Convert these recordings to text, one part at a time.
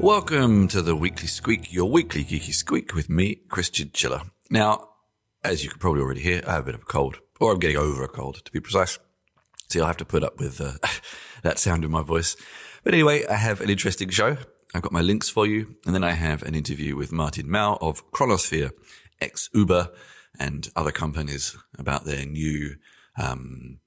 Welcome to the Weekly Squeak, your weekly geeky squeak with me, Chris Chinchilla. Now, as you can probably already hear, I have a bit of a cold, or I'm getting over a cold to be precise. So you'll have to put up with uh, that sound in my voice. But anyway, I have an interesting show. I've got my links for you. And then I have an interview with Martin Mao of Chronosphere, ex Uber and other companies about their new, um,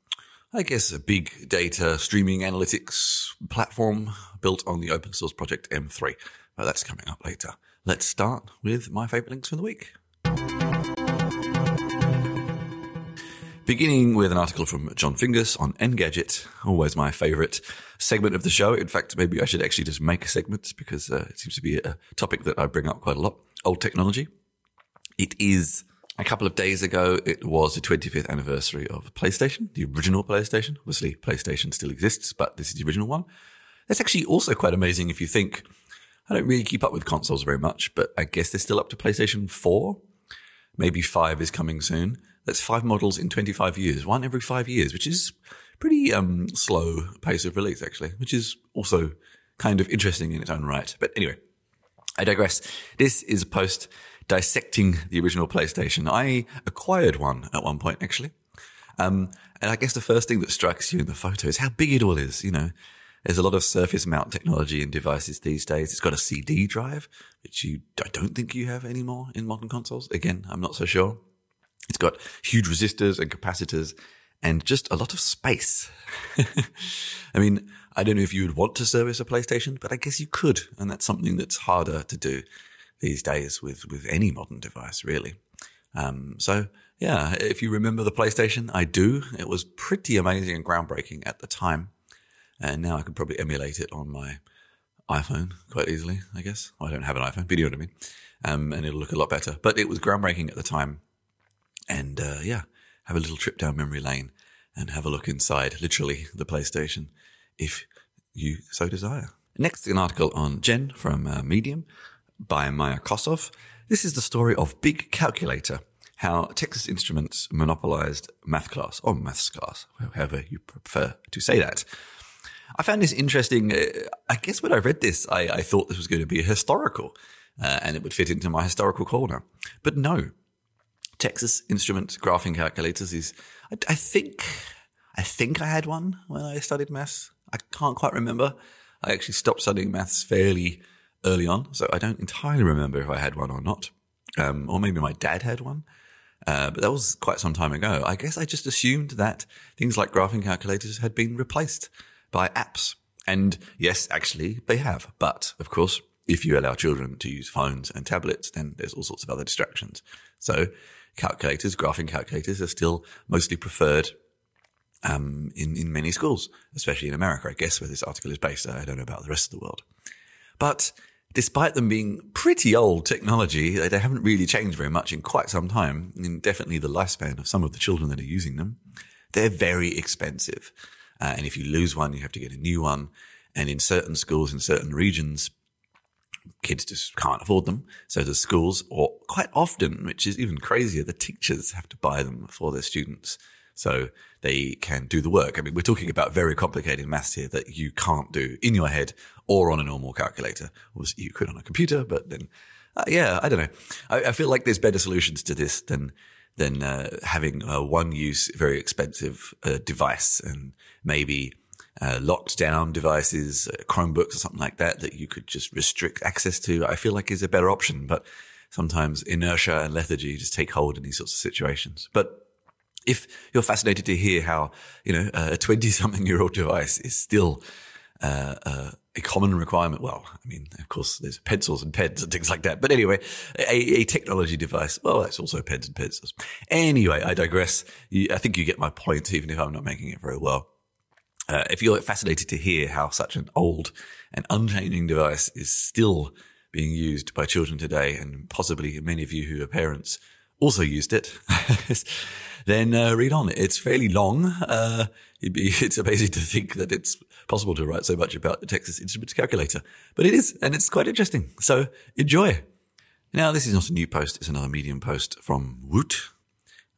I guess, a big data streaming analytics platform built on the open source project M3. But that's coming up later. Let's start with my favorite links for the week. Beginning with an article from John Fingas on Engadget, always my favorite segment of the show. In fact, maybe I should actually just make a segment because uh, it seems to be a topic that I bring up quite a lot. Old technology. It is a couple of days ago. It was the 25th anniversary of PlayStation, the original PlayStation. Obviously, PlayStation still exists, but this is the original one. That's actually also quite amazing if you think I don't really keep up with consoles very much, but I guess they're still up to PlayStation 4. Maybe 5 is coming soon. That's five models in 25 years, one every five years, which is pretty um, slow pace of release, actually, which is also kind of interesting in its own right. But anyway, I digress. This is a post dissecting the original PlayStation. I acquired one at one point, actually. Um, and I guess the first thing that strikes you in the photo is how big it all is. You know, there's a lot of surface mount technology in devices these days. It's got a CD drive, which you I don't think you have anymore in modern consoles. Again, I'm not so sure. It's got huge resistors and capacitors and just a lot of space. I mean, I don't know if you would want to service a PlayStation, but I guess you could. And that's something that's harder to do these days with, with any modern device, really. Um, so yeah, if you remember the PlayStation, I do. It was pretty amazing and groundbreaking at the time. And now I could probably emulate it on my iPhone quite easily, I guess. Well, I don't have an iPhone, but you know what I mean. Um, and it'll look a lot better. But it was groundbreaking at the time and uh, yeah, have a little trip down memory lane and have a look inside, literally, the PlayStation, if you so desire. Next, an article on Gen from uh, Medium by Maya Kosoff. This is the story of Big Calculator, how Texas Instruments monopolized math class, or maths class, however you prefer to say that. I found this interesting. Uh, I guess when I read this, I, I, thought this was going to be historical uh, and it would fit into my historical corner. But no, Texas Instruments graphing calculators is, I, I, think, I think I had one when I studied maths. I can't quite remember. I actually stopped studying maths fairly early on, so I don't entirely remember if I had one or not. Um, or maybe my dad had one. Uh, but that was quite some time ago. I guess I just assumed that things like graphing calculators had been replaced by apps. And yes, actually they have. But of course, if you allow children to use phones and tablets, then there's all sorts of other distractions. So calculators, graphing calculators are still mostly preferred um, in, in many schools, especially in America, I guess, where this article is based. I don't know about the rest of the world. But despite them being pretty old technology, they haven't really changed very much in quite some time. In definitely the lifespan of some of the children that are using them. They're very expensive. Uh, and if you lose one, you have to get a new one. And in certain schools in certain regions, kids just can't afford them. So the schools, or quite often, which is even crazier, the teachers have to buy them for their students. So they can do the work. I mean, we're talking about very complicated maths here that you can't do in your head or on a normal calculator. Obviously, you could on a computer, but then, uh, yeah, I don't know. I, I, feel like there's better solutions to this than than uh, having a one-use, very expensive uh, device and maybe uh, locked down devices, uh, Chromebooks or something like that, that you could just restrict access to, I feel like is a better option. But sometimes inertia and lethargy just take hold in these sorts of situations. But if you're fascinated to hear how, you know, a 20 something year old device is still, uh, uh, a common requirement. Well, I mean, of course, there's pencils and pens and things like that. But anyway, a, a technology device. Well, that's also pens and pencils. Anyway, I digress. I think you get my point, even if I'm not making it very well. Uh, if you're fascinated to hear how such an old and unchanging device is still being used by children today, and possibly many of you who are parents also used it, then uh, read on. It's fairly long. Uh, be, it's amazing to think that it's possible to write so much about the Texas Instruments calculator, but it is, and it's quite interesting. So enjoy. Now, this is not a new post; it's another Medium post from Woot.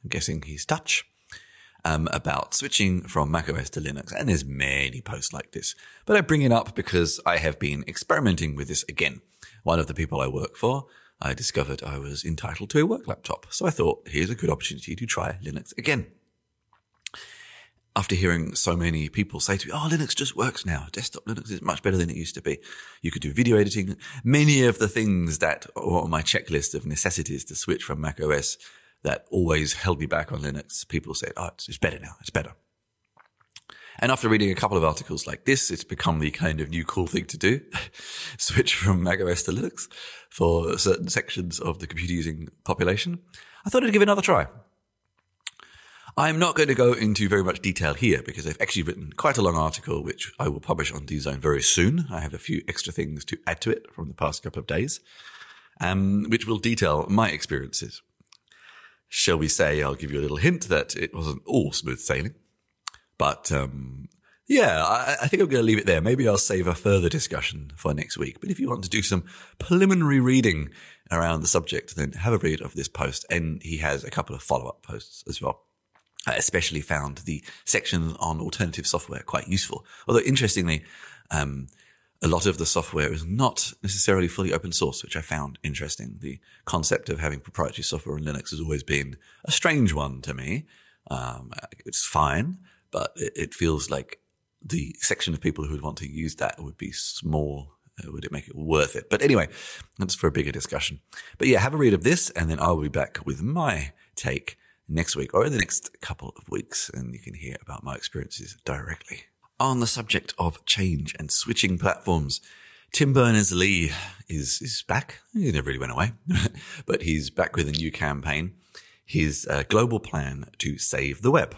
I'm guessing he's Dutch. um, about switching from macOS to Linux, and there's many posts like this. But I bring it up because I have been experimenting with this again. One of the people I work for, I discovered I was entitled to a work laptop, so I thought here's a good opportunity to try Linux again. After hearing so many people say to me, "Oh, Linux just works now. Desktop Linux is much better than it used to be. You could do video editing. Many of the things that are on my checklist of necessities to switch from macOS that always held me back on Linux. People said, oh, it's better now. It's better. And after reading a couple of articles like this, it's become the kind of new cool thing to do. Switch from macOS to Linux for certain sections of the computer using population. I thought I'd give it another try. I'm not going to go into very much detail here because I've actually written quite a long article, which I will publish on DZone very soon. I have a few extra things to add to it from the past couple of days, um, which will detail my experiences shall we say, I'll give you a little hint that it wasn't all smooth sailing. But um, yeah, I, I, think I'm going to leave it there. Maybe I'll save a further discussion for next week. But if you want to do some preliminary reading around the subject, then have a read of this post. And he has a couple of follow up posts as well. I especially found the section on alternative software quite useful. Although interestingly, um, a lot of the software is not necessarily fully open source, which I found interesting. The concept of having proprietary software in Linux has always been a strange one to me. Um, it's fine, but it, it, feels like the section of people who would want to use that would be small. Uh, would it make it worth it? But anyway, that's for a bigger discussion. But yeah, have a read of this, and then I'll be back with my take next week or in the next couple of weeks, and you can hear about my experiences directly on the subject of change and switching platforms. Tim Berners-Lee is, is back. He never really went away, but he's back with a new campaign. His uh, global plan to save the web.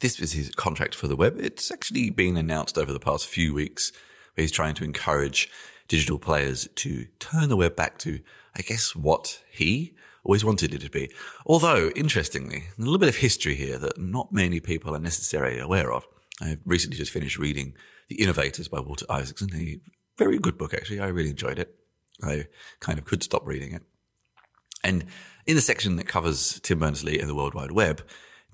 This was his contract for the web. It's actually been announced over the past few weeks where he's trying to encourage digital players to turn the web back to, I guess, what he always wanted it to be. Although, interestingly, a little bit of history here that not many people are necessarily aware of. I recently just finished reading The Innovators by Walter Isaacson, a very good book, actually. I really enjoyed it. I kind of could stop reading it. And in the section that covers Tim Berners-Lee and the World Wide Web,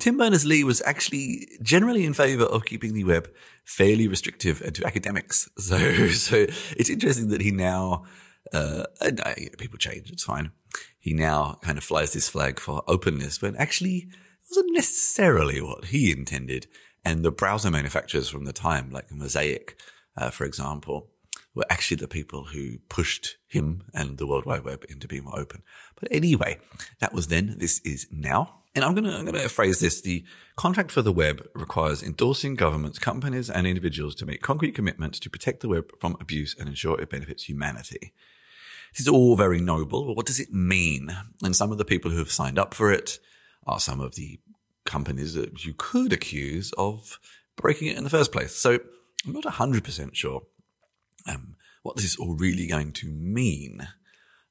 Tim Berners-Lee was actually generally in favor of keeping the web fairly restrictive to academics. So, so it's interesting that he now, uh, uh, people change, it's fine he now kind of flies this flag for openness when actually it wasn't necessarily what he intended. And the browser manufacturers from the time, like Mosaic, uh, for example, were actually the people who pushed him and the World Wide Web into being more open. But anyway, that was then. This is now. And I'm going to, I'm going to phrase this. The contract for the web requires endorsing governments, companies and individuals to make concrete commitments to protect the web from abuse and ensure it benefits humanity. This is all very noble, but what does it mean? And some of the people who have signed up for it are some of the companies that you could accuse of breaking it in the first place. So I'm not 100% sure um, what this is all really going to mean.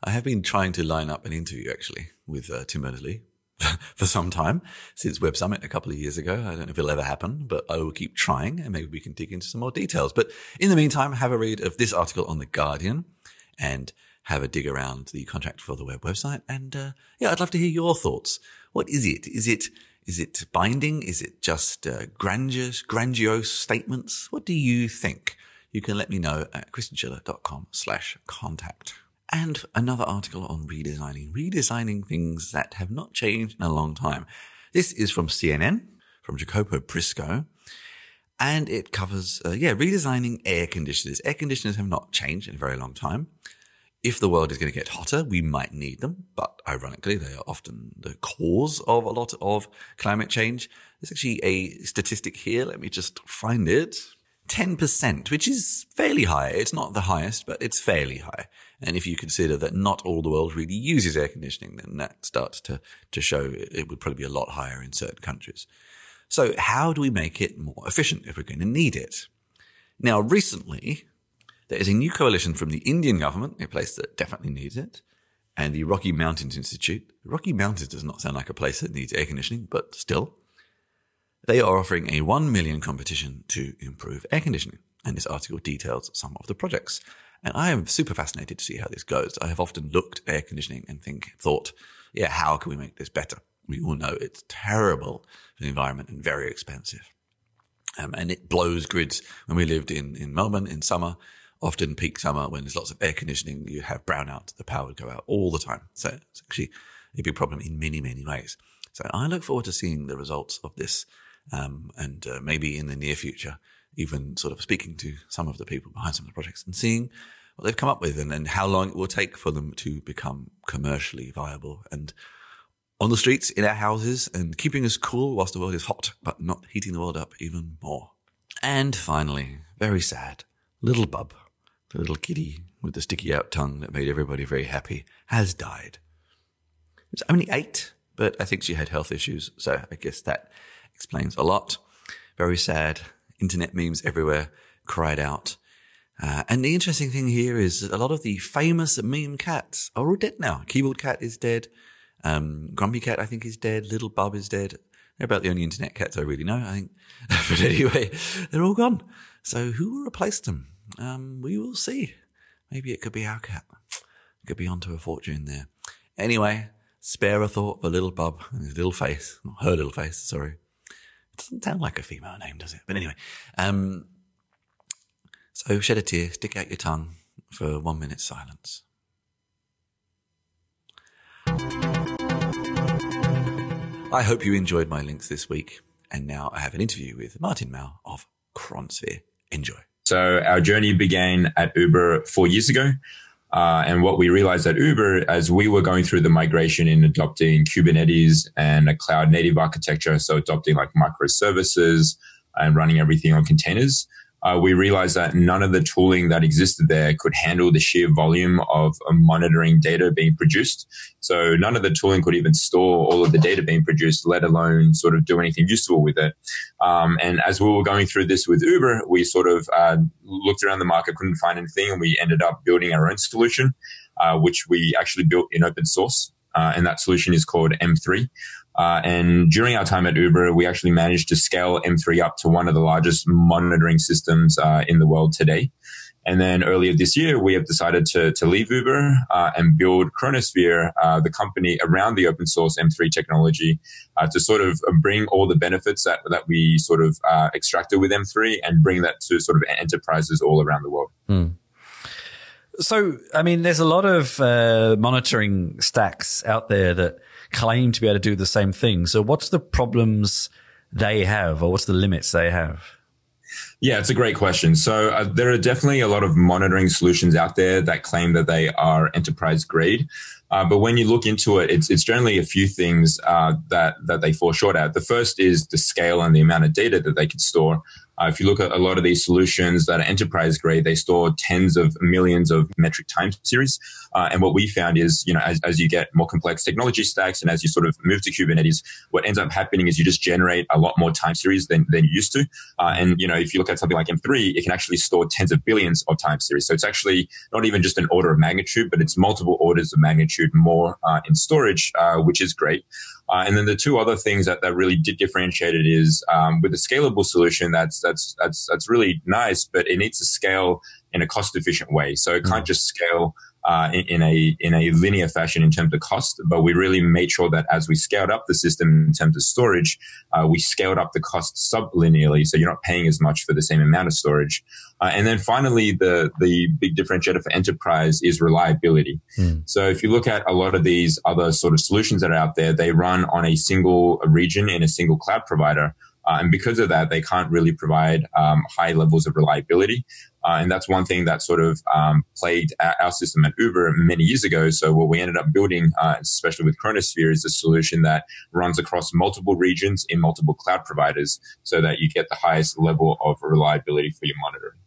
I have been trying to line up an interview actually with uh, Tim Berners-Lee for some time since Web Summit a couple of years ago. I don't know if it'll ever happen, but I will keep trying and maybe we can dig into some more details. But in the meantime, have a read of this article on The Guardian and have a dig around the contract for the web website. And uh, yeah, I'd love to hear your thoughts. What is it? Is it is it binding? Is it just uh, grandiose, grandiose statements? What do you think? You can let me know at chrischinchilla.com slash contact. And another article on redesigning, redesigning things that have not changed in a long time. This is from CNN, from Jacopo Prisco, and it covers, uh, yeah, redesigning air conditioners. Air conditioners have not changed in a very long time if the world is going to get hotter, we might need them, but ironically, they are often the cause of a lot of climate change. There's actually a statistic here. Let me just find it. 10%, which is fairly high. It's not the highest, but it's fairly high. And if you consider that not all the world really uses air conditioning, then that starts to, to show it would probably be a lot higher in certain countries. So how do we make it more efficient if we're going to need it? Now, recently, there is a new coalition from the Indian government, a place that definitely needs it, and the Rocky Mountains Institute. Rocky Mountains does not sound like a place that needs air conditioning, but still. They are offering a 1 million competition to improve air conditioning, and this article details some of the projects. And I am super fascinated to see how this goes. I have often looked at air conditioning and think, thought, yeah, how can we make this better? we all know it's terrible for the environment and very expensive. Um, and it blows grids. When we lived in, in Melbourne in summer, often peak summer when there's lots of air conditioning, you have brownout. The power would go out all the time. So it's actually a big problem in many, many ways. So I look forward to seeing the results of this. Um, and uh, maybe in the near future, even sort of speaking to some of the people behind some of the projects and seeing what they've come up with and, and how long it will take for them to become commercially viable and on the streets in our houses and keeping us cool whilst the world is hot, but not heating the world up even more. And finally, very sad, little Bub, the little kitty with the sticky out tongue that made everybody very happy, has died. It's only eight, but I think she had health issues, so I guess that explains a lot. Very sad. Internet memes everywhere cried out. Uh, and the interesting thing here is a lot of the famous meme cats are all dead now. Keyboard Cat is dead. Um, Grumpy Cat, I think, is dead. Little Bub is dead. They're about the only internet cats I really know, I think. but anyway, they're all gone. So who will replace them? Um, we will see. Maybe it could be our cat. Could be onto a fortune there. Anyway, spare a thought for little Bub and his little face. Her little face, sorry. Doesn't sound like a female name, does it? But anyway, um, so shed a tear, stick out your tongue for one minute silence. I hope you enjoyed my links this week. And now I have an interview with Martin Mao of Chronosphere. Enjoy. So our journey began at Uber four years ago. Uh, and what we realized at Uber as we were going through the migration in adopting Kubernetes and a cloud native architecture, so adopting like microservices and running everything on containers, uh, we realized that none of the tooling that existed there could handle the sheer volume of monitoring data being produced. So none of the tooling could even store all of the data being produced, let alone sort of do anything useful with it. Um, and as we were going through this with Uber, we sort of uh, looked around the market, couldn't find anything, and we ended up building our own solution, uh, which we actually built in open source. Uh, and that solution is called M3. Uh, and during our time at Uber, we actually managed to scale M3 up to one of the largest monitoring systems uh, in the world today. And then earlier this year, we have decided to, to leave Uber uh, and build Chronosphere, uh, the company around the open source M3 technology, uh, to sort of bring all the benefits that, that we sort of uh, extracted with M3 and bring that to sort of enterprises all around the world. Hmm. So, I mean, there's a lot of monitoring stacks out there that claim to be able to do the same thing. So what's the problems they have or what's the limits they have? Yeah, it's a great question. So uh, there are definitely a lot of monitoring solutions out there that claim that they are enterprise grade. Uh, but when you look into it, it's, it's generally a few things uh, that, that they fall short at. The first is the scale and the amount of data that they can store. Uh, if you look at a lot of these solutions that are enterprise grade, they store tens of millions of metric time series. Uh, and what we found is, you know, as, as you get more complex technology stacks and as you sort of move to Kubernetes, what ends up happening is you just generate a lot more time series than, than you used to. Uh, and, you know, if you look at something like M3, it can actually store tens of billions of time series. So it's actually not even just an order of magnitude, but it's multiple orders of magnitude more uh, in storage, uh, which is great. Uh, and then the two other things that, that really did differentiate it is um, with a scalable solution that's that's that's that's really nice, but it needs to scale in a cost efficient way. So it can't mm. just scale uh, in, in, a in a linear fashion in terms of cost, but we really made sure that as we scaled up the system in terms of storage, uh, we scaled up the cost sublinearly, so you're not paying as much for the same amount of storage. Uh, and then finally, the the big differentiator for enterprise is reliability. Mm. So if you look at a lot of these other sort of solutions that are out there, they run on a single region in a single cloud provider. Uh, and because of that, they can't really provide um, high levels of reliability. Uh, and that's one thing that sort of um, plagued our system at Uber many years ago. So what we ended up building, uh, especially with Chronosphere, is a solution that runs across multiple regions in multiple cloud providers so that you get the highest level of reliability for your monitoring.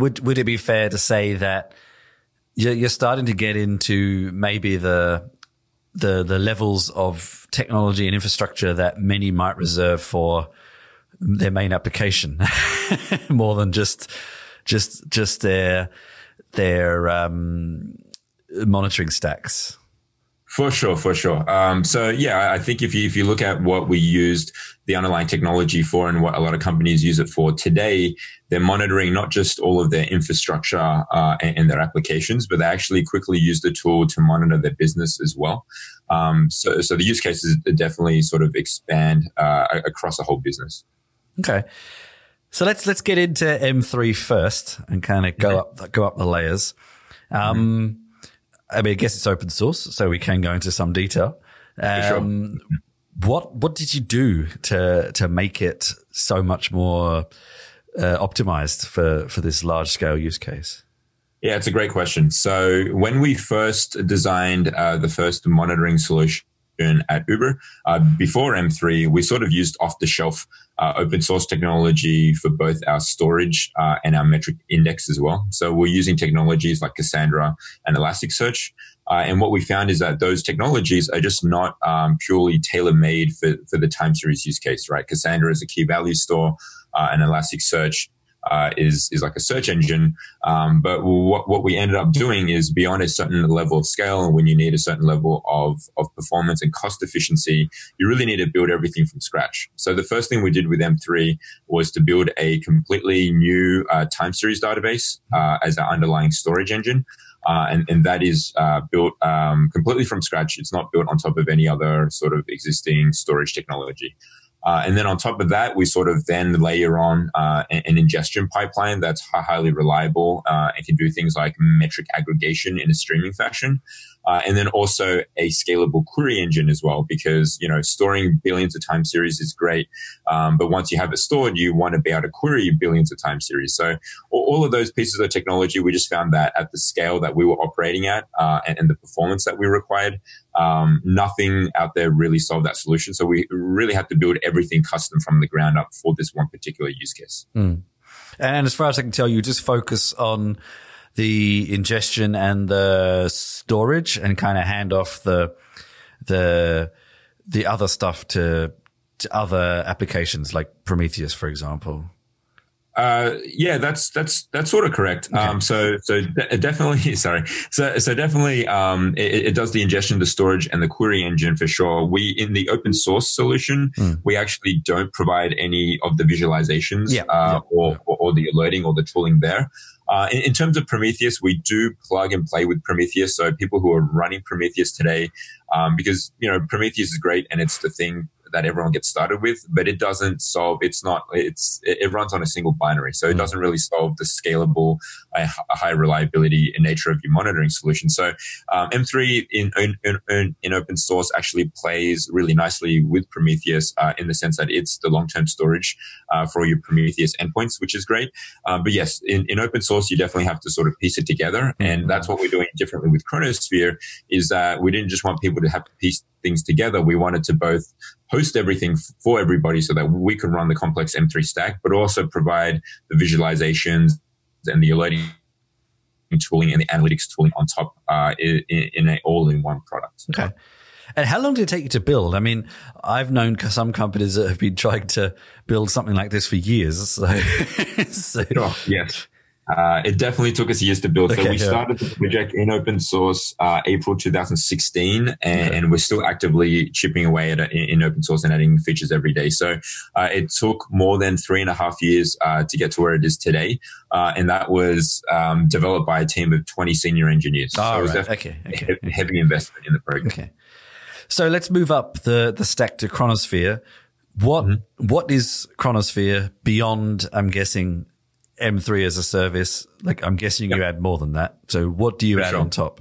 Would, would it be fair to say that you're starting to get into maybe the the the levels of technology and infrastructure that many might reserve for their main application more than just just just their their um, monitoring stacks. For sure, for sure. Um, so yeah, I think if you if you look at what we used the underlying technology for and what a lot of companies use it for today, they're monitoring not just all of their infrastructure uh, and, and, their applications, but they actually quickly use the tool to monitor their business as well. Um, so, so the use cases definitely sort of expand uh, across the whole business. Okay. So let's let's get into M3 first and kind of go up go up the layers. Um, mm-hmm I mean, I guess it's open source, so we can go into some detail. Um, sure. What what did you do to to make it so much more uh, optimized for for this large scale use case? Yeah, it's a great question. So when we first designed uh, the first monitoring solution at Uber. Uh, before M3, we sort of used off the shelf uh, open source technology for both our storage uh, and our metric index as well. So we're using technologies like Cassandra and Elasticsearch. Uh, and what we found is that those technologies are just not um, purely tailor made for, for the time series use case, right? Cassandra is a key value store uh, and Elasticsearch uh, is is like a search engine. Um, but what what we ended up doing is beyond a certain level of scale, and when you need a certain level of of performance and cost efficiency, you really need to build everything from scratch. So the first thing we did with M3 was to build a completely new uh, time series database uh, as our underlying storage engine. Uh, and, and that is uh, built um, completely from scratch. It's not built on top of any other sort of existing storage technology. Uh, and then on top of that, we sort of then layer on uh, an, an, ingestion pipeline that's highly reliable uh, and can do things like metric aggregation in a streaming fashion. Uh, and then also a scalable query engine as well, because, you know, storing billions of time series is great. Um, but once you have it stored, you want to be able to query billions of time series. So all of those pieces of technology, we just found that at the scale that we were operating at uh, and, and, the performance that we required, um, nothing out there really solved that solution. So we really had to build everything custom from the ground up for this one particular use case. Mm. And as far as I can tell, you just focus on the ingestion and the storage and kind of hand off the the the other stuff to, to other applications like Prometheus, for example. Uh, yeah, that's that's that's sort of correct. Okay. Um, so so de- definitely, sorry. So so definitely, um, it, it, does the ingestion, the storage, and the query engine for sure. We in the open source solution, mm. we actually don't provide any of the visualizations yeah. Uh, yeah. Or, or, or the alerting or the tooling there. Uh, in, in, terms of Prometheus, we do plug and play with Prometheus. So people who are running Prometheus today, um, because you know Prometheus is great and it's the thing that everyone gets started with, but it doesn't solve. It's not. It's it runs on a single binary, so it mm. doesn't really solve the scalable, uh, high reliability nature of your monitoring solution. So um, M3 in, in, in, in open source actually plays really nicely with Prometheus uh, in the sense that it's the long term storage uh, for your Prometheus endpoints, which is great. Um, but yes, in, in open source, you definitely have to sort of piece it together, and mm. that's what we're doing differently with Chronosphere. Is that we didn't just want people to have to piece things together. We wanted to both host everything for everybody so that we could run the complex M3 stack, but also provide the visualizations and the alerting tooling and the analytics tooling on top uh, in, in an all-in-one product. Okay. And how long did it take you to build? I mean, I've known some companies that have been trying to build something like this for years. So, so. Sure. yes. Uh, it definitely took us years to build. Okay, so we yeah. started the project in open source uh, April 2016, and, okay. and, we're still actively chipping away at it in, in, open source and adding features every day. So uh, it took more than three and a half years uh, to get to where it is today, uh, and that was um, developed by a team of 20 senior engineers. Oh, so right. okay, okay. Heavy, heavy investment in the program. Okay. So let's move up the the stack to Chronosphere. What mm-hmm. what is Chronosphere beyond? I'm guessing M3 as a service. Like I'm guessing yep. you add more than that. So what do you For add sure. on top?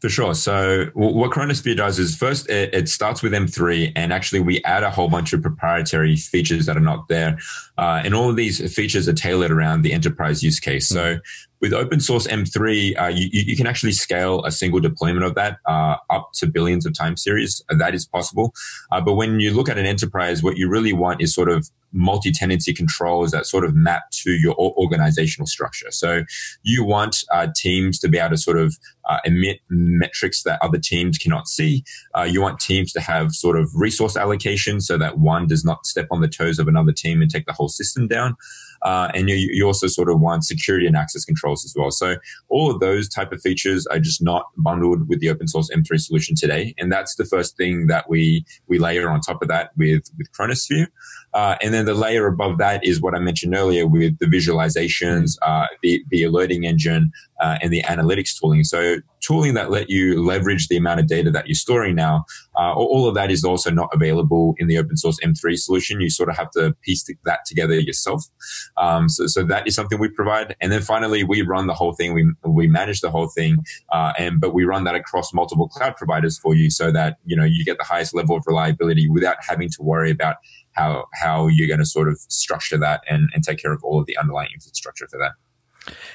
For sure. So what Chronosphere does is first it, it, starts with M3 and actually we add a whole bunch of proprietary features that are not there. Uh, and all of these features are tailored around the enterprise use case. So with open source M3, uh, you, you, can actually scale a single deployment of that uh, up to billions of time series. That is possible. Uh, but when you look at an enterprise, what you really want is sort of multi-tenancy controls that sort of map to your organizational structure. So you want uh, teams to be able to sort of uh, emit metrics that other teams cannot see. Uh, you want teams to have sort of resource allocation so that one does not step on the toes of another team and take the whole system down. uh, and you, you also sort of want security and access controls as well. So all of those type of features are just not bundled with the open source M3 solution today, and that's the first thing that we we layer on top of that with with Chronosphere. Uh, and then the layer above that is what I mentioned earlier with the visualizations, uh, the, the alerting engine, uh, and the analytics tooling. So tooling that let you leverage the amount of data that you're storing now, uh, all of that is also not available in the open source M3 solution. You sort of have to piece that together yourself. Um, so, so that is something we provide. And then finally, we run the whole thing. We, we manage the whole thing. Uh, and, but we run that across multiple cloud providers for you so that, you know, you get the highest level of reliability without having to worry about how how you're going to sort of structure that and, and take care of all of the underlying infrastructure for that.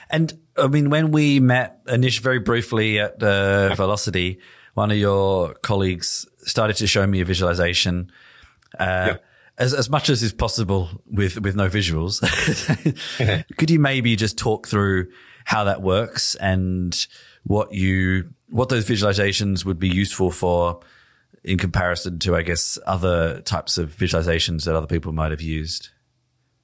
And I mean, when we met Anish very briefly at uh, Velocity, one of your colleagues started to show me a visualization. Uh, yep. As, as much as is possible with, with no visuals, could you maybe just talk through how that works and what you, what those visualizations would be useful for in comparison to, I guess, other types of visualizations that other people might have used?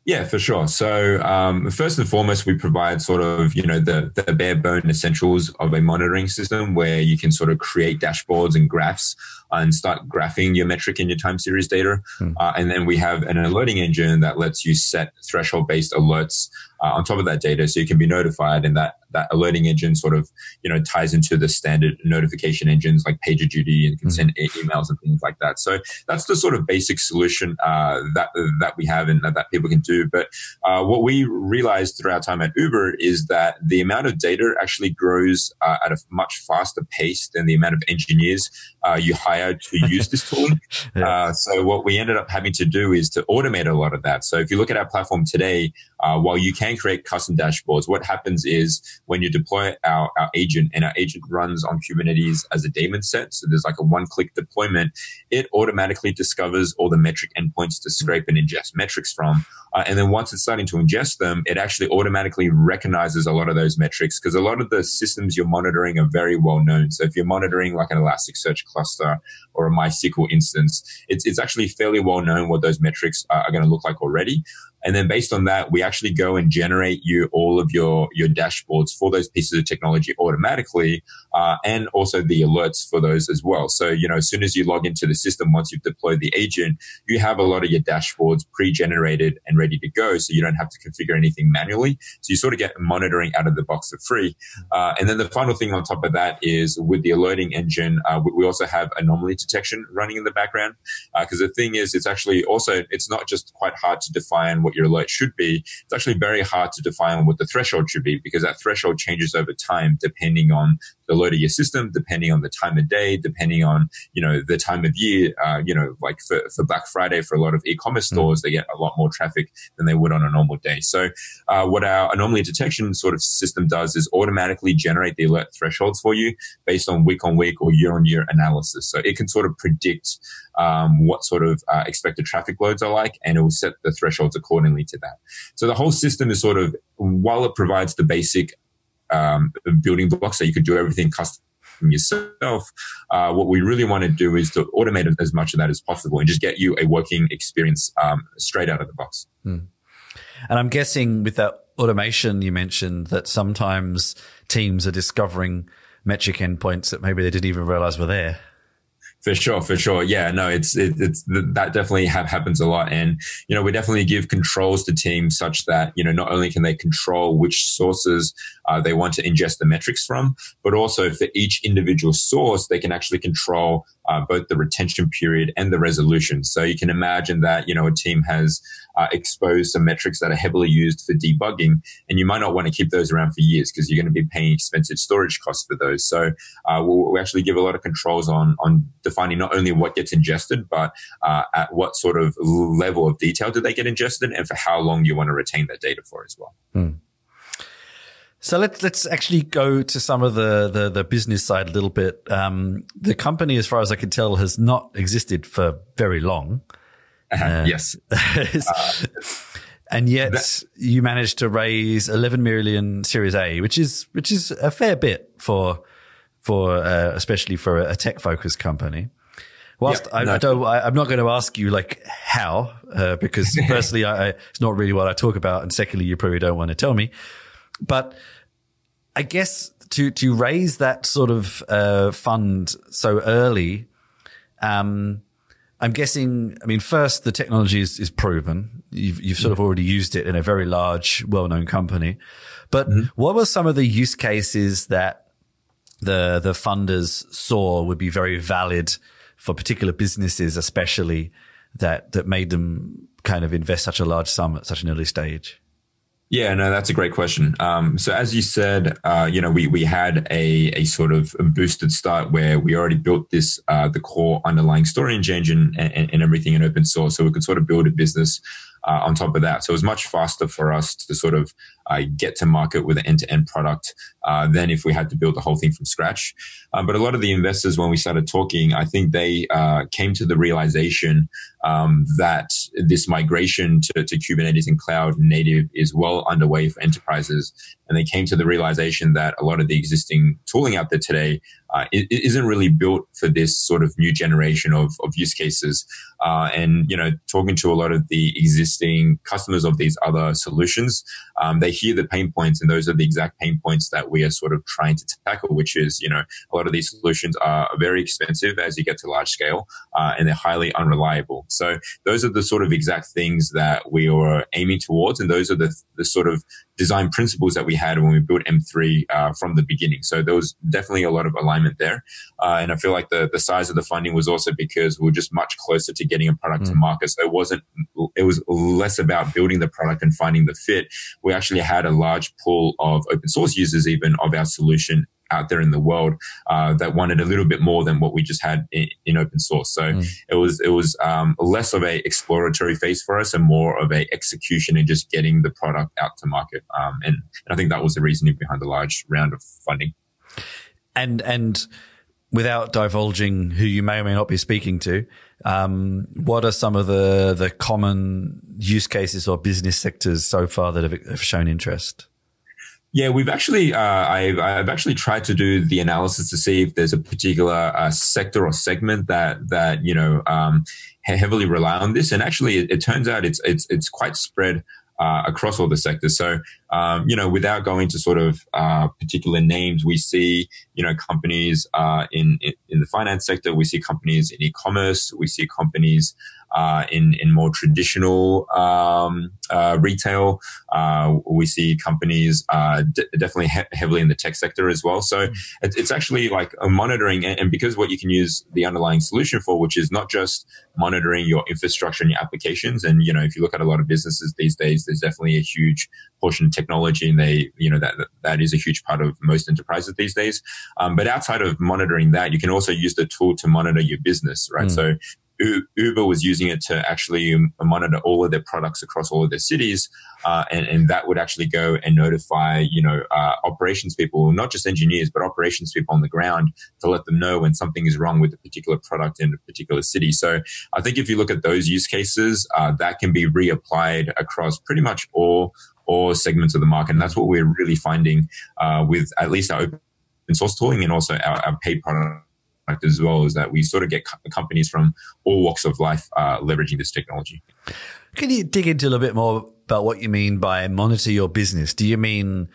Yeah, for sure. So um, first and foremost, we provide sort of you know the the bare bone essentials of a monitoring system where you can sort of create dashboards and graphs and start graphing your metric and your time series data. Hmm. Uh, and then we have an alerting engine that lets you set threshold based alerts uh, on top of that data so you can be notified and that that alerting engine sort of you know ties into the standard notification engines like pagerduty and can mm-hmm. send emails and things like that so that's the sort of basic solution uh, that that we have and that, that people can do but uh, what we realized through our time at uber is that the amount of data actually grows uh, at a much faster pace than the amount of engineers uh, you hire to use this tool yeah. Uh, so what we ended up having to do is to automate a lot of that so if you look at our platform today while you can create custom dashboards what happens is when you deploy our, our agent and our agent runs on Kubernetes as a daemon set, so there's like a one click deployment, it automatically discovers all the metric endpoints to scrape and ingest metrics from. Uh, and then once it's starting to ingest them, it actually automatically recognizes a lot of those metrics because a lot of the systems you're monitoring are very well known. So if you're monitoring like an Elasticsearch cluster or a MySQL instance, it's, it's actually fairly well known what those metrics are, are going to look like already. And then based on that, we actually go and generate you all of your, your dashboards for those pieces of technology automatically, uh, and also the alerts for those as well. So, you know, as soon as you log into the system, once you've deployed the agent, you have a lot of your dashboards pre-generated and ready to go. So you don't have to configure anything manually. So you sort of get monitoring out of the box for free. Uh, and then the final thing on top of that is with the alerting engine, uh, we also have anomaly detection running in the background. Because uh, the thing is, it's actually also, it's not just quite hard to define what what your alert should be, it's actually very hard to define what the threshold should be because that threshold changes over time depending on the load of your system, depending on the time of day, depending on, you know, the time of year. Uh, you know, like for, for Black Friday, for a lot of e-commerce hmm. stores, mm. they get a lot more traffic than they would on a normal day. So, uh, what our anomaly detection sort of system does is automatically generate the alert thresholds for you based on week on week or year on year analysis. So it can sort of predict um, what sort of uh, expected traffic loads are like, and it will set the thresholds accordingly to that. So the whole system is sort of, while it provides the basic um, building blocks so you could do everything custom yourself. Uh, what we really want to do is to automate as much of that as possible and just get you a working experience um, straight out of the box. Hmm. And I'm guessing with that automation you mentioned that sometimes teams are discovering metric endpoints that maybe they didn't even realize were there. For sure, for sure. Yeah, no, it's it, it's that definitely happens a lot, and you know we definitely give controls to teams such that you know not only can they control which sources uh, they want to ingest the metrics from, but also for each individual source they can actually control uh, both the retention period and the resolution. So you can imagine that you know a team has uh, exposed some metrics that are heavily used for debugging, and you might not want to keep those around for years because you're going to be paying expensive storage costs for those. So uh, we'll, we actually give a lot of controls on on defining not only what gets ingested, but uh, at what sort of level of detail do they get ingested, and for how long you want to retain that data for as well. Hmm. So let's let's actually go to some of the the, the business side a little bit. Um, the company, as far as I can tell, has not existed for very long. Uh, yes. and yet that, you managed to raise 11 million Series A, which is which is a fair bit for for uh, especially for a tech focused company. Whilst Yep, I, no. I don't, I, I'm not going to ask you like how, uh, because firstly, I, I, it's not really what I talk about, and secondly, you probably don't want to tell me. But I guess to to raise that sort of uh, fund so early, um, I'm guessing. I mean, first, the technology is, is proven. You've you've sort of already used it in a very large, well known company. But mm-hmm. what were some of the use cases that the the funders saw would be very valid for particular businesses, especially that that made them kind of invest such a large sum at such an early stage? Yeah, no, that's a great question. Um, so as you said, uh, you know, we we had a a sort of boosted start where we already built this uh, the core underlying storage engine and, and, and everything in open source, so we could sort of build a business uh, on top of that. So it was much faster for us to sort of uh, get to market with an end to end product uh, than if we had to build the whole thing from scratch. Um, but a lot of the investors, when we started talking, I think they uh, came to the realization um, that this migration to, to Kubernetes and cloud native is well underway for enterprises. And they came to the realization that a lot of the existing tooling out there today uh, isn't really built for this sort of new generation of, of use cases. Uh, and, you know, talking to a lot of the existing customers of these other solutions, um, they hear the pain points and those are the exact pain points that we are sort of trying to tackle, which is, you know, a lot of these solutions are very expensive as you get to large scale, uh, and they're highly unreliable. So those are the sort of exact things that we are aiming towards. And those are the, the sort of design principles that we had when we built M3 uh, from the beginning. So there was definitely a lot of alignment there. Uh, and I feel like the, the size of the funding was also because we are just much closer to getting a product to market. So it wasn't, it was less about building the product and finding the fit. We actually had a large pool of open source users even of our solution out there in the world uh, that wanted a little bit more than what we just had in, in open source. So it was it was um, less of a exploratory phase for us and more of a execution and just getting the product out to market. Um, and, and I think that was the reasoning behind the large round of funding. And and without divulging who you may or may not be speaking to, um, what are some of the the common use cases or business sectors so far that have, have shown interest? Yeah, we've actually, uh, I've, I've actually tried to do the analysis to see if there's a particular uh, sector or segment that that you know um, heavily rely on this, and actually, it, it turns out it's it's it's quite spread uh, across all the sectors. So, um, you know, without going to sort of uh, particular names, we see, you know, companies uh, in, in in the finance sector. We see companies in e-commerce. We see companies uh, in in more traditional um, uh, retail. Uh, we see companies uh, d- definitely he- heavily in the tech sector as well. So it's, it's actually like a monitoring, and, and because what you can use the underlying solution for, which is not just monitoring your infrastructure and your applications. And you know, if you look at a lot of businesses these days, there's definitely a huge portion of technology, and they, you know, that that is a huge part of most enterprises these days. Um, but outside of monitoring that, you can also use the tool to monitor your business, right? So U- Uber was using it to actually monitor all of their products across all of their cities, uh, and, and that would actually go and notify, you know, uh, operations people, not just engineers, but operations people on the ground to let them know when something is wrong with a particular product in a particular city. So I think if you look at those use cases, uh, that can be reapplied across pretty much all all segments of the market, and that's what we're really finding uh, with at least our open source tooling and also our, our paid product as well is that we sort of get co- companies from all walks of life uh, leveraging this technology. Can you dig into a little bit more about what you mean by monitor your business? Do you mean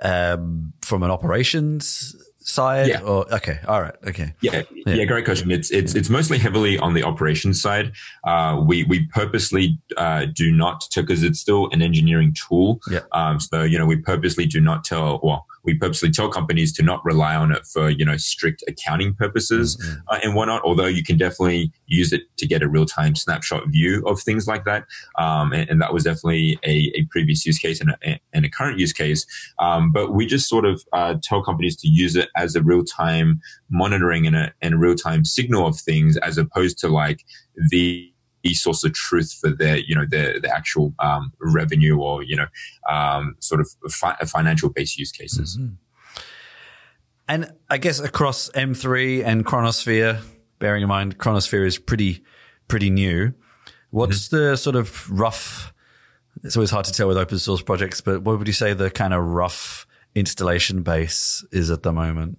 um, from an operations side? Yeah. Or okay, all right, okay. Yeah, yeah, great question. It's it's it's mostly heavily on the operations side. Uh, we we purposely uh, do not because it's still an engineering tool. Yeah. Um, so you know we purposely do not tell well we purposely tell companies to not rely on it for you know strict accounting purposes uh, and whatnot. Although you can definitely use it to get a real time snapshot view of things like that. Um, and, and that was definitely a, a previous use case and a, and a current use case. Um, but we just sort of uh, tell companies to use it as a real time monitoring and a, and a real time signal of things, as opposed to like the the source of truth for their, you know, their, the actual um, revenue or, you know, um, sort of fi- financial based use cases. And I guess across M3 and Chronosphere, bearing in mind Chronosphere is pretty pretty new. What's Mm-hmm. the sort of rough? It's always hard to tell with open source projects, but what would you say the kind of rough installation base is at the moment?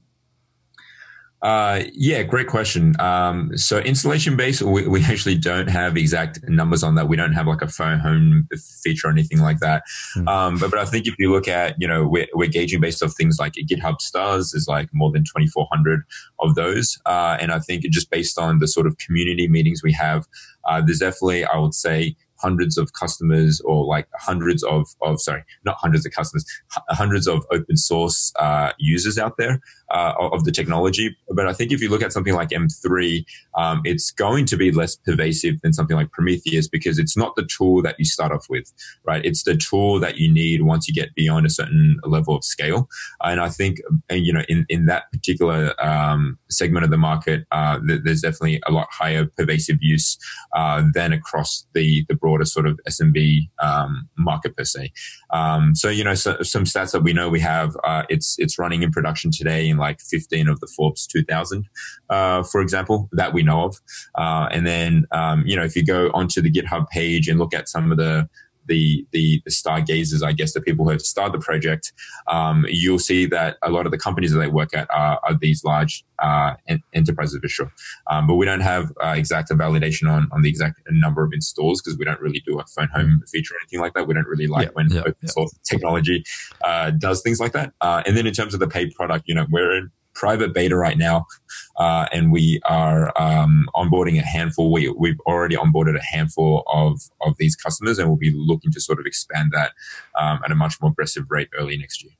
Uh, yeah, great question. Um, so installation base, we, we, actually don't have exact numbers on that. We don't have like a phone home feature or anything like that. Mm. Um, but, but I think if you look at, you know, we're, we're gauging based off things like GitHub stars is like more than 2,400 of those. Uh, and I think just based on the sort of community meetings we have, uh, there's definitely, I would say, hundreds of customers or like hundreds of, of sorry, not hundreds of customers, hundreds of open source uh, users out there uh, of the technology. But I think if you look at something like M3, um, it's going to be less pervasive than something like Prometheus because it's not the tool that you start off with, right? It's the tool that you need once you get beyond a certain level of scale. And I think, you know, in, in that particular um, segment of the market, uh, there's definitely a lot higher pervasive use uh, than across the, the broader sort of SMB um, market per se. Um, so, you know, so, some stats that we know we have, uh, it's, it's running in production today in like 15 of the Forbes 2000, uh, for example, that we know of. Uh, and then, um, you know, if you go onto the GitHub page and look at some of the the, the, the stargazers, I guess, the people who have started the project, um, you'll see that a lot of the companies that they work at are, are these large uh, en- enterprises for sure. Um, but we don't have uh, exact validation on, on the exact number of installs because we don't really do a phone home feature or anything like that. We don't really like yeah, when yeah, open source yeah. technology uh, does things like that. Uh, and then in terms of the paid product, you know, we're in private beta right now, uh, and we are um, onboarding a handful. We, we've already onboarded a handful of of these customers, and we'll be looking to sort of expand that um, at a much more aggressive rate early next year.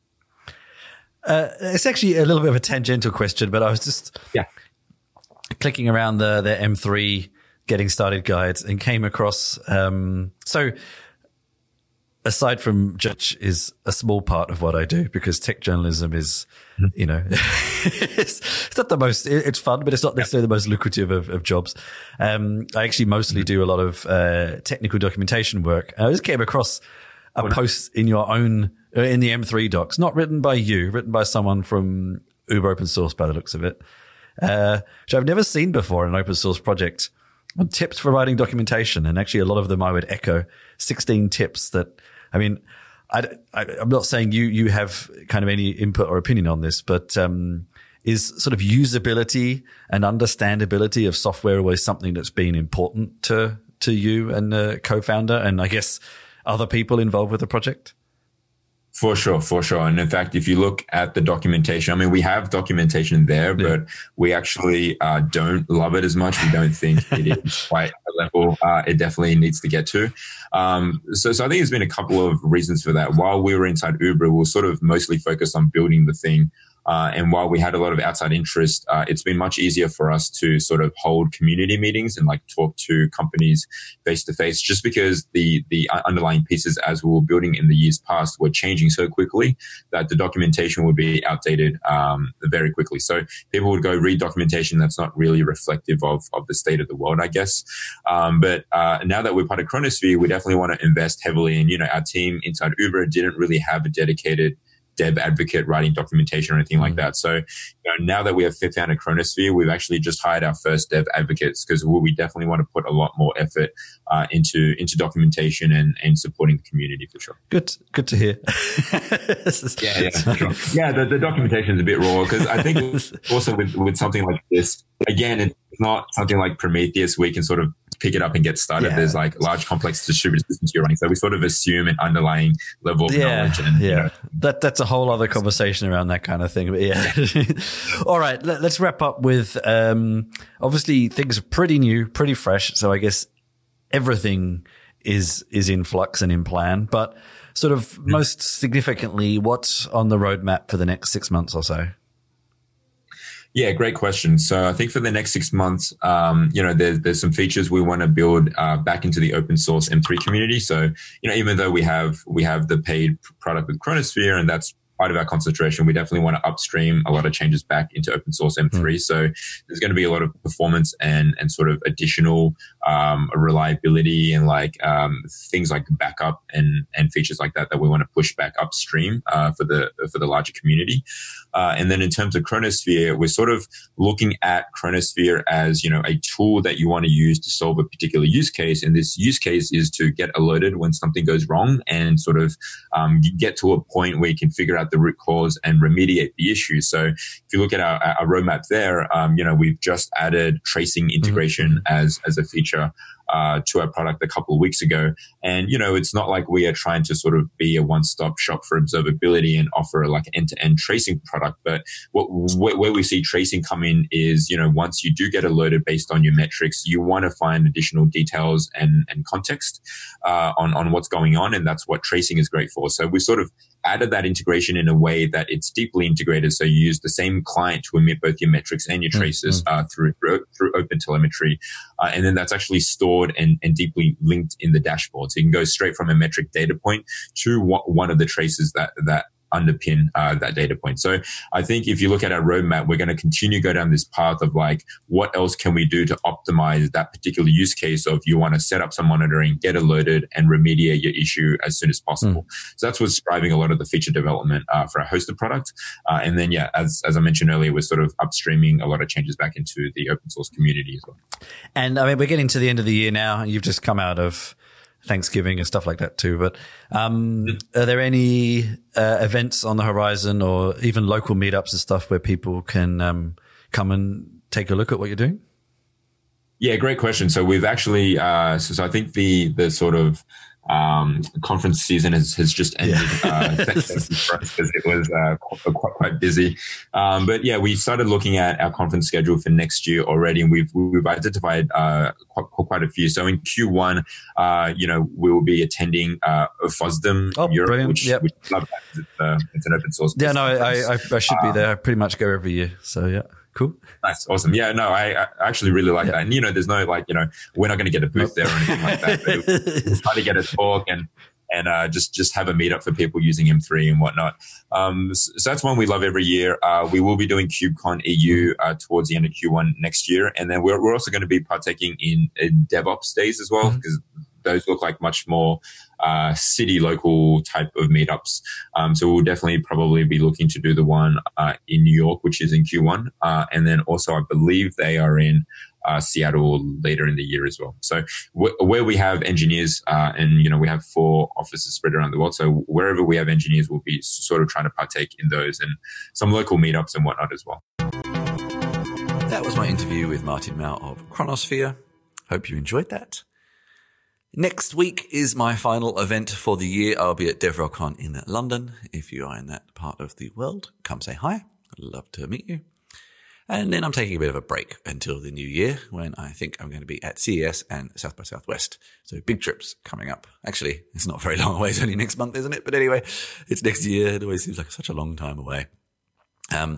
Uh, it's actually a little bit of a tangential question, but I was just yeah clicking around the the M3 getting started guides and came across um, so aside from judge is a small part of what I do because tech journalism is, you know, it's, it's, not the most, it's fun, but it's not necessarily the most lucrative of, of jobs. Um, I actually mostly do a lot of, uh, technical documentation work. I just came across a post in your own, uh, in the M3 docs, not written by you, written by someone from Uber open source by the looks of it, uh, which I've never seen before in an open source project tips for writing documentation. And actually a lot of them I would echo 16 tips that I mean, I, am not saying you you have kind of any input or opinion on this, but um, is sort of usability and understandability of software always something that's been important to to you and the co-founder, and I guess other people involved with the project? For sure, for sure. And in fact, if you look at the documentation, I mean, we have documentation there, yeah. but we actually uh, don't love it as much. We don't think it is quite a level uh, it definitely needs to get to. Um, so, so I think there's been a couple of reasons for that. While we were inside Uber, we were sort of mostly focused on building the thing uh, and while we had a lot of outside interest, uh, it's been much easier for us to sort of hold community meetings and like talk to companies face to face, just because the the underlying pieces as we were building in the years past were changing so quickly that the documentation would be outdated um, very quickly. So people would go read documentation that's not really reflective of of the state of the world, I guess. Um, but uh, now that we're part of Chronosphere, we definitely want to invest heavily in. You know, our team inside Uber didn't really have a dedicated dev advocate writing documentation or anything mm. like that. So you know, now that we have fifth founded Chronosphere, we've actually just hired our first dev advocates because we definitely want to put a lot more effort uh, into into documentation and, and supporting the community for sure. Good, good to hear. yeah, yeah, sure. yeah. The, the documentation is a bit raw because I think also with with something like this, again, it's not something like Prometheus where you can sort of pick it up and get started. Yeah. There's like large complex distributed systems you're running. So we sort of assume an underlying level of yeah, knowledge. And, yeah. You know, that, that's a whole other conversation around that kind of thing. But yeah. All right. Let, us wrap up with, um, obviously things are pretty new, pretty fresh. So I guess everything is, is in flux and in plan, but sort of mm-hmm. most significantly, what's on the roadmap for the next six months or so? Yeah, great question. So I think for the next six months, um, you know, there's, there's some features we want to build uh, back into the open source M3 community. So, you know, even though we have we have the paid product with Chronosphere, and that's part of our concentration, we definitely want to upstream a lot of changes back into open source M3. Mm. So there's going to be a lot of performance and, and sort of additional um, reliability and like um, things like backup and, and features like that that we want to push back upstream uh, for the for the larger community. Uh, and then in terms of Chronosphere, we're sort of looking at Chronosphere as you know a tool that you want to use to solve a particular use case. And this use case is to get alerted when something goes wrong and sort of um, get to a point where you can figure out the root cause and remediate the issue. So if you look at our, our roadmap there, um, you know, we've just added tracing integration mm-hmm. as, as a feature uh, to our product a couple of weeks ago. And, you know, it's not like we are trying to sort of be a one stop shop for observability and offer a like end to end tracing product. But what, where we see tracing come in is, you know, once you do get alerted based on your metrics, you want to find additional details and, and context uh, on, on what's going on. And that's what tracing is great for. So we sort of added that integration in a way that it's deeply integrated. So you use the same client to emit both your metrics and your mm, traces mm-hmm. uh, through, through, through OpenTelemetry. Uh, and then that's actually stored and, and deeply linked in the dashboard. So you can go straight from a metric data point to one of the traces that, that underpin uh, that data point. So I think if you look at our roadmap, we're going to continue to go down this path of like, what else can we do to optimize that particular use case of you want to set up some monitoring, get alerted and remediate your issue as soon as possible. Mm. So that's what's driving a lot of the feature development uh, for our hosted product. Uh, and then, yeah, as, as I mentioned earlier, we're sort of upstreaming a lot of changes back into the open source community as well. And I mean, we're getting to the end of the year now. and You've just come out of Thanksgiving and stuff like that too. But um, are there any uh, events on the horizon, or even local meetups and stuff where people can um, come and take a look at what you're doing? Yeah, great question. So we've actually, uh, so, so I think the the sort of um, conference season has, has just ended yeah. uh, it was uh, quite, quite, busy. Um, but yeah, we started looking at our conference schedule for next year already, and we've we've identified uh, quite, quite a few. So in Q1, uh, you know, we will be attending uh, FOSDEM oh, Europe, brilliant. which, yep. which love that. It's, uh, it's, an open source. Yeah, no, I, I, I, should be there. I pretty much go every year. So yeah. Cool. Nice. Awesome. Yeah, no, I, I actually really like yeah. that. And, you know, there's no like, you know, we're not going to get a booth there or anything like that. we'll try to get a talk and, and uh, just just have a meetup for people using M3 and whatnot. Um, so, so, that's one we love every year. Uh, we will be doing KubeCon EU uh, towards the end of Q1 next year, and then we're, we're also going to be partaking in, in DevOps days as well because mm-hmm those look like much more uh, city local type of meetups. Um, so we'll definitely probably be looking to do the one uh, in New York, which is in Q1, uh, and then also I believe they are in. Uh, Seattle later in the year as well. So where we have engineers, uh, and you know we have four offices spread around the world. So wherever we have engineers, we'll be sort of trying to partake in those and some local meetups and whatnot as well. That was my interview with Martin Mao of Chronosphere. Hope you enjoyed that. Next week is my final event for the year. I'll be at DevRelCon in London. If you are in that part of the world, come say hi. I'd love to meet you. And then I'm taking a bit of a break until the new year when I think I'm going to be at CES and South by Southwest. So big trips coming up. Actually, it's not very long away. It's only next month, isn't it? But anyway, it's next year. It always seems like such a long time away. Um,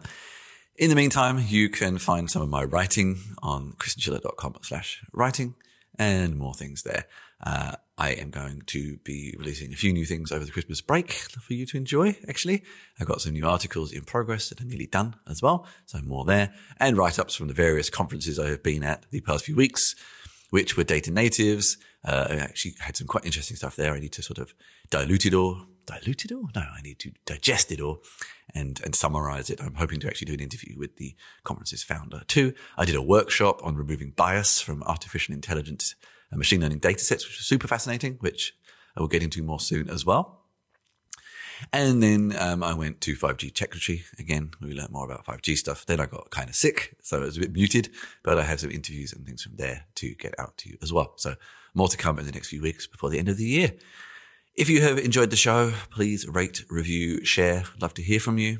in the meantime, you can find some of my writing on chrischinchilla.com slash writing and more things there. Uh, I am going to be releasing a few new things over the Christmas break for you to enjoy, actually. I've got some new articles in progress that are nearly done as well. So more there and write ups from the various conferences I have been at the past few weeks, which were data natives. Uh, I actually had some quite interesting stuff there. I need to sort of dilute it all. Dilute it all? No, I need to digest it all and, and summarize it. I'm hoping to actually do an interview with the conference's founder too. I did a workshop on removing bias from artificial intelligence machine learning data sets, which was super fascinating, which I will get into more soon as well. And then um, I went to 5G Techritory again. We learned more about 5G stuff. Then I got kind of sick, so it was a bit muted. But I have some interviews and things from there to get out to you as well. So more to come in the next few weeks before the end of the year. If you have enjoyed the show, please rate, review, share. I'd love to hear from you.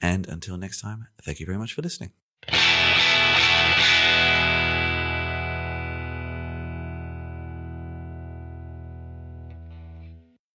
And until next time, thank you very much for listening.